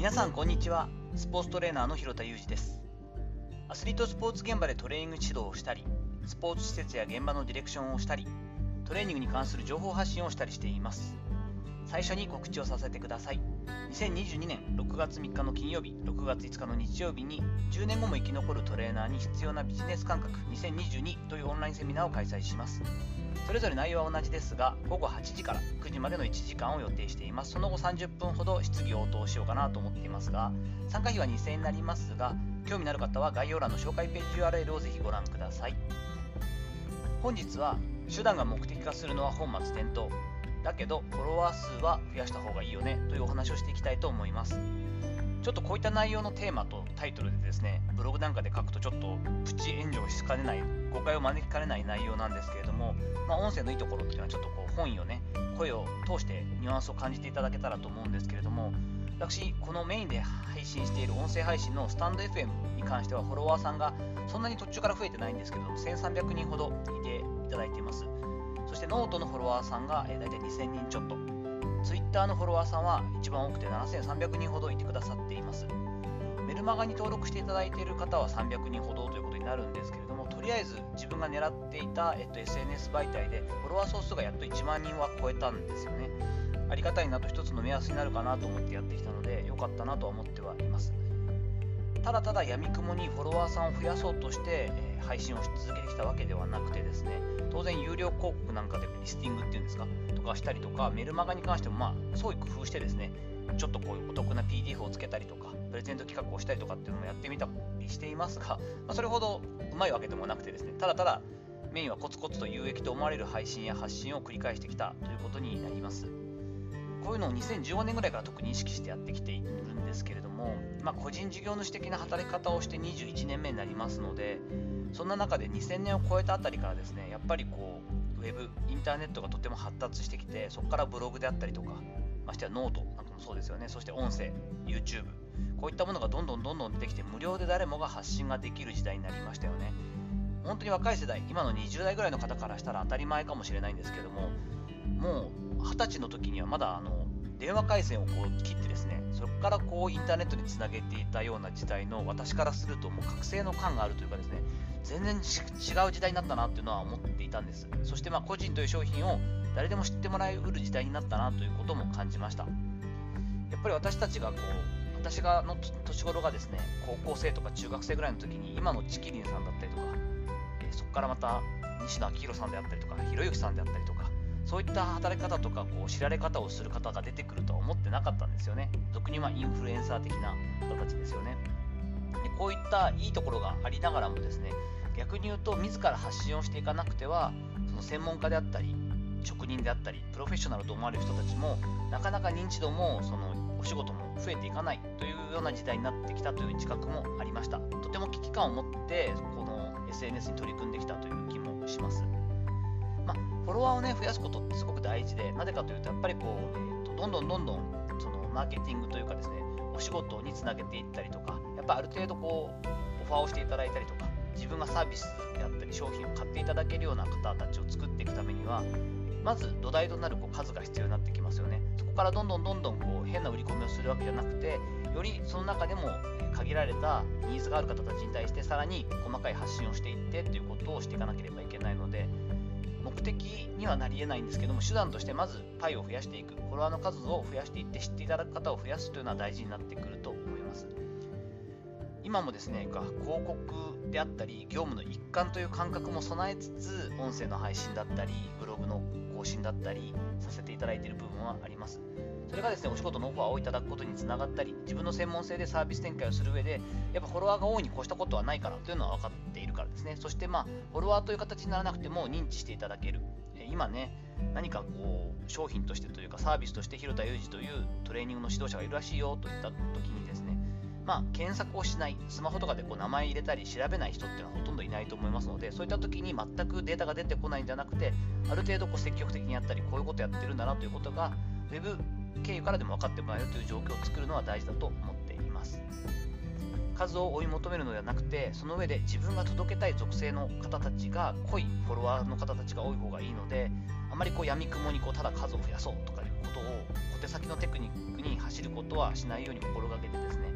皆さんこんにちは。スポーツトレーナーの広田裕二です。アスリートスポーツ現場でトレーニング指導をしたりスポーツ施設や現場のディレクションをしたりトレーニングに関する情報発信をしたりしています。最初に告知をさせてください。2022年6月3日の金曜日6月5日の日曜日に10年後も生き残るトレーナーに必要なビジネス感覚2022というオンラインセミナーを開催します。それぞれ内容は同じですが午後8時から9時までの1時間を予定しています。その後30分ほど質疑応答しようかなと思っていますが参加費は2000円になりますが興味のある方は概要欄の紹介ページ URL をぜひご覧ください。本日は手段が目的化するのは本末転倒。だけどフォロワー数は増やした方がいいよねというお話をしていきたいと思います。ちょっとこういった内容のテーマとタイトルでですねブログなんかで書くとちょっとプチ炎上しかねない誤解を招きかねない内容なんですけれども、まあ、音声のいいところっていうのはちょっとこう本意をね声を通してニュアンスを感じていただけたらと思うんですけれども私このメインで配信している音声配信のスタンド FM に関してはフォロワーさんがそんなに途中から増えてないんですけど1300人ほどいていただいています。そしてノートのフォロワーさんが、えー、大体2000人ちょっと Twitter のフォロワーさんは一番多くて7300人ほどいてくださっています。メルマガに登録していただいている方は300人ほどということになるんですけれどもとりあえず自分が狙っていた、えっと、SNS 媒体でフォロワー総数がやっと1万人は超えたんですよね。ありがたいなと一つの目安になるかなと思ってやってきたので良かったなとは思ってはいます。ただただ闇雲にフォロワーさんを増やそうとして、えー、配信をし続けてきたわけではなくてですね当然有料広告なんかでリスティングっていうんですかとかしたりとかメルマガに関してもまあ創意工夫してですねちょっとこういうお得な PDF をつけたりとかプレゼント企画をしたりとかっていうのもやってみたりしていますが、まあ、それほどうまいわけでもなくてですねただただメインはコツコツと有益と思われる配信や発信を繰り返してきたということになります。こういうのを2015年ぐらいから特に意識してやってきているんですけれども、まあ、個人事業主的な働き方をして21年目になりますのでそんな中で2000年を超えたあたりからですねやっぱりこうウェブインターネットがとても発達してきてそこからブログであったりとかましてはノートなんかもそうですよね。そして音声 YouTube こういったものがどんどんどんどん出てきて無料で誰もが発信ができる時代になりましたよね。本当に若い世代今の20代ぐらいの方からしたら当たり前かもしれないんですけどももう20歳の時にはまだあの電話回線をこう切ってですねそこからこうインターネットにつなげていたような時代の私からするともう覚醒の感があるというかですね全然違う時代になったなっていうのは思っていたんです。そしてまあ個人という商品を誰でも知ってもらえる時代になったなということも感じました。やっぱり私たちがこう私がの年頃がですね高校生とか中学生ぐらいの時に今のチキリンさんだったりとか、えー、そこからまた西野昭弘さんであったりとかひろゆきさんであったりとかそういった働き方とかこう知られ方をする方が出てくるとは思ってなかったんですよね。俗にはインフルエンサー的な方たちですよね。でこういったいいところがありながらもですね逆に言うと自ら発信をしていかなくてはその専門家であったり職人であったりプロフェッショナルと思われる人たちもなかなか認知度もそのお仕事も増えていかないというような時代になってきたという自覚もありました。とても危機感を持ってこの SNS に取り組んできたという気もします、まあ、フォロワーをね増やすことってすごく大事でなぜかというとやっぱりこう、えーと、どんどんどんどんそのマーケティングというかですねお仕事につなげていったりとかやっぱある程度こうオファーをしていただいたりとか自分がサービスであったり商品を買っていただけるような方たちを作っていくためにはまず土台となるこう数が必要になってきますよね。そこからどんどんどんどんこう変な売り込みをするわけじゃなくてよりその中でも限られたニーズがある方たちに対してさらに細かい発信をしていってということをしていかなければいけないので目的にはなり得ないんですけども手段としてまずパイを増やしていくフォロワーの数を増やしていって知っていただく方を増やすというのは大事になってくると思います今もですね広告であったり業務の一環という感覚も備えつつ音声の配信だったりブログの更新だったりさせていただいている部分はあります。それがですね、お仕事のオファーをいただくことにつながったり、自分の専門性でサービス展開をする上で、やっぱフォロワーが多いに越したことはないからというのは分かっているからですね。そしてまあ、フォロワーという形にならなくても認知していただける。今ね、何かこう、商品としてというかサービスとして広田裕二というトレーニングの指導者がいるらしいよといった時にですね、まあ、検索をしない、スマホとかでこう名前入れたり調べない人っていうのはほとんどいないと思いますので、そういった時に全くデータが出てこないんじゃなくて、ある程度こう積極的にやったり、こういうことやってるんだなということが、Web 経由からでも分かってもらえるという状況を作るのは大事だと思っています。数を追い求めるのではなくて、その上で自分が届けたい属性の方たちが濃いフォロワーの方たちが多い方がいいので、あまりこう闇雲にこうただ数を増やそうとかいうことを小手先のテクニックに走ることはしないように心がけてですね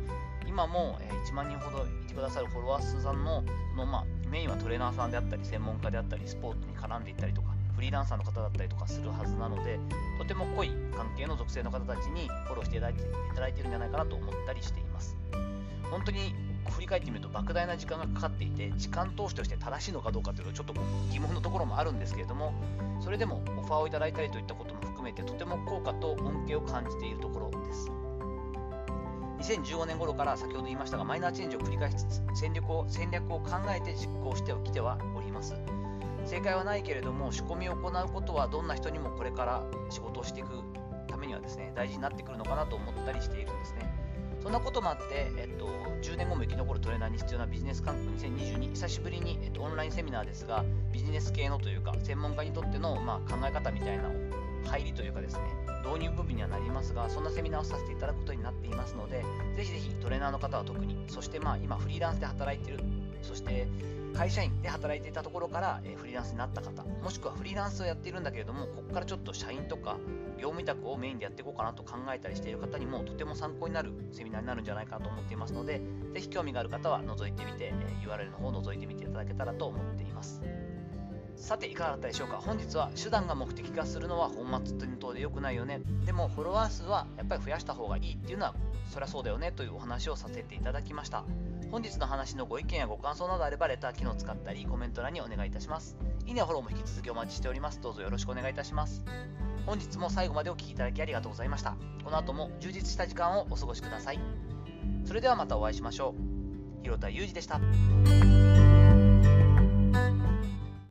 今も1万人ほどいてくださるフォロワー数さんのの、まあ、メインはトレーナーさんであったり専門家であったりスポーツに絡んでいったりとかフリーランサーの方だったりとかするはずなのでとても濃い関係の属性の方たちにフォローしていただいていただいてるんじゃないかなと思ったりしています。本当に振り返ってみると莫大な時間がかかっていて時間投資として正しいのかどうかというとちょっと疑問のところもあるんですけれどもそれでもオファーをいただいたりといったことも含めてとても効果と恩恵を感じているところです。2015年頃から先ほど言いましたがマイナーチェンジを繰り返しつつ戦略を戦略を考えて実行してきてはおります。正解はないけれども仕込みを行うことはどんな人にもこれから仕事をしていくためにはですね大事になってくるのかなと思ったりしているんですね。そんなこともあって、えっと、10年後も生き残るトレーナーに必要なビジネス感覚2022久しぶりに、えっと、オンラインセミナーですがビジネス系のというか専門家にとっての、まあ、考え方みたいな入りというかですね導入部分にはなりますがそんなセミナーをさせていただくことになっていますのでぜひぜひトレーナーの方は特にそしてまあ今フリーランスで働いているそして会社員で働いていたところから、えフリーランスになった方もしくはフリーランスをやっているんだけれどもここからちょっと社員とか業務委託をメインでやっていこうかなと考えたりしている方にもとても参考になるセミナーになるんじゃないかと思っていますのでぜひ興味がある方は覗いてみて、え URL の方を覗いてみていただけたらと思っています。さていかがだったでしょうか？本日は手段が目的化するのは本末転倒で良くないよねでもフォロワー数はやっぱり増やした方がいいっていうのはそりゃそうだよねというお話をさせていただきました本日の話のご意見やご感想などあればレター機能を使ったりコメント欄にお願いいたします。いいねフォローも引き続きお待ちしております。どうぞよろしくお願いいたします。本日も最後までお聴きいただきありがとうございました。この後も充実した時間をお過ごしください。それではまたお会いしましょう。広田裕二でした。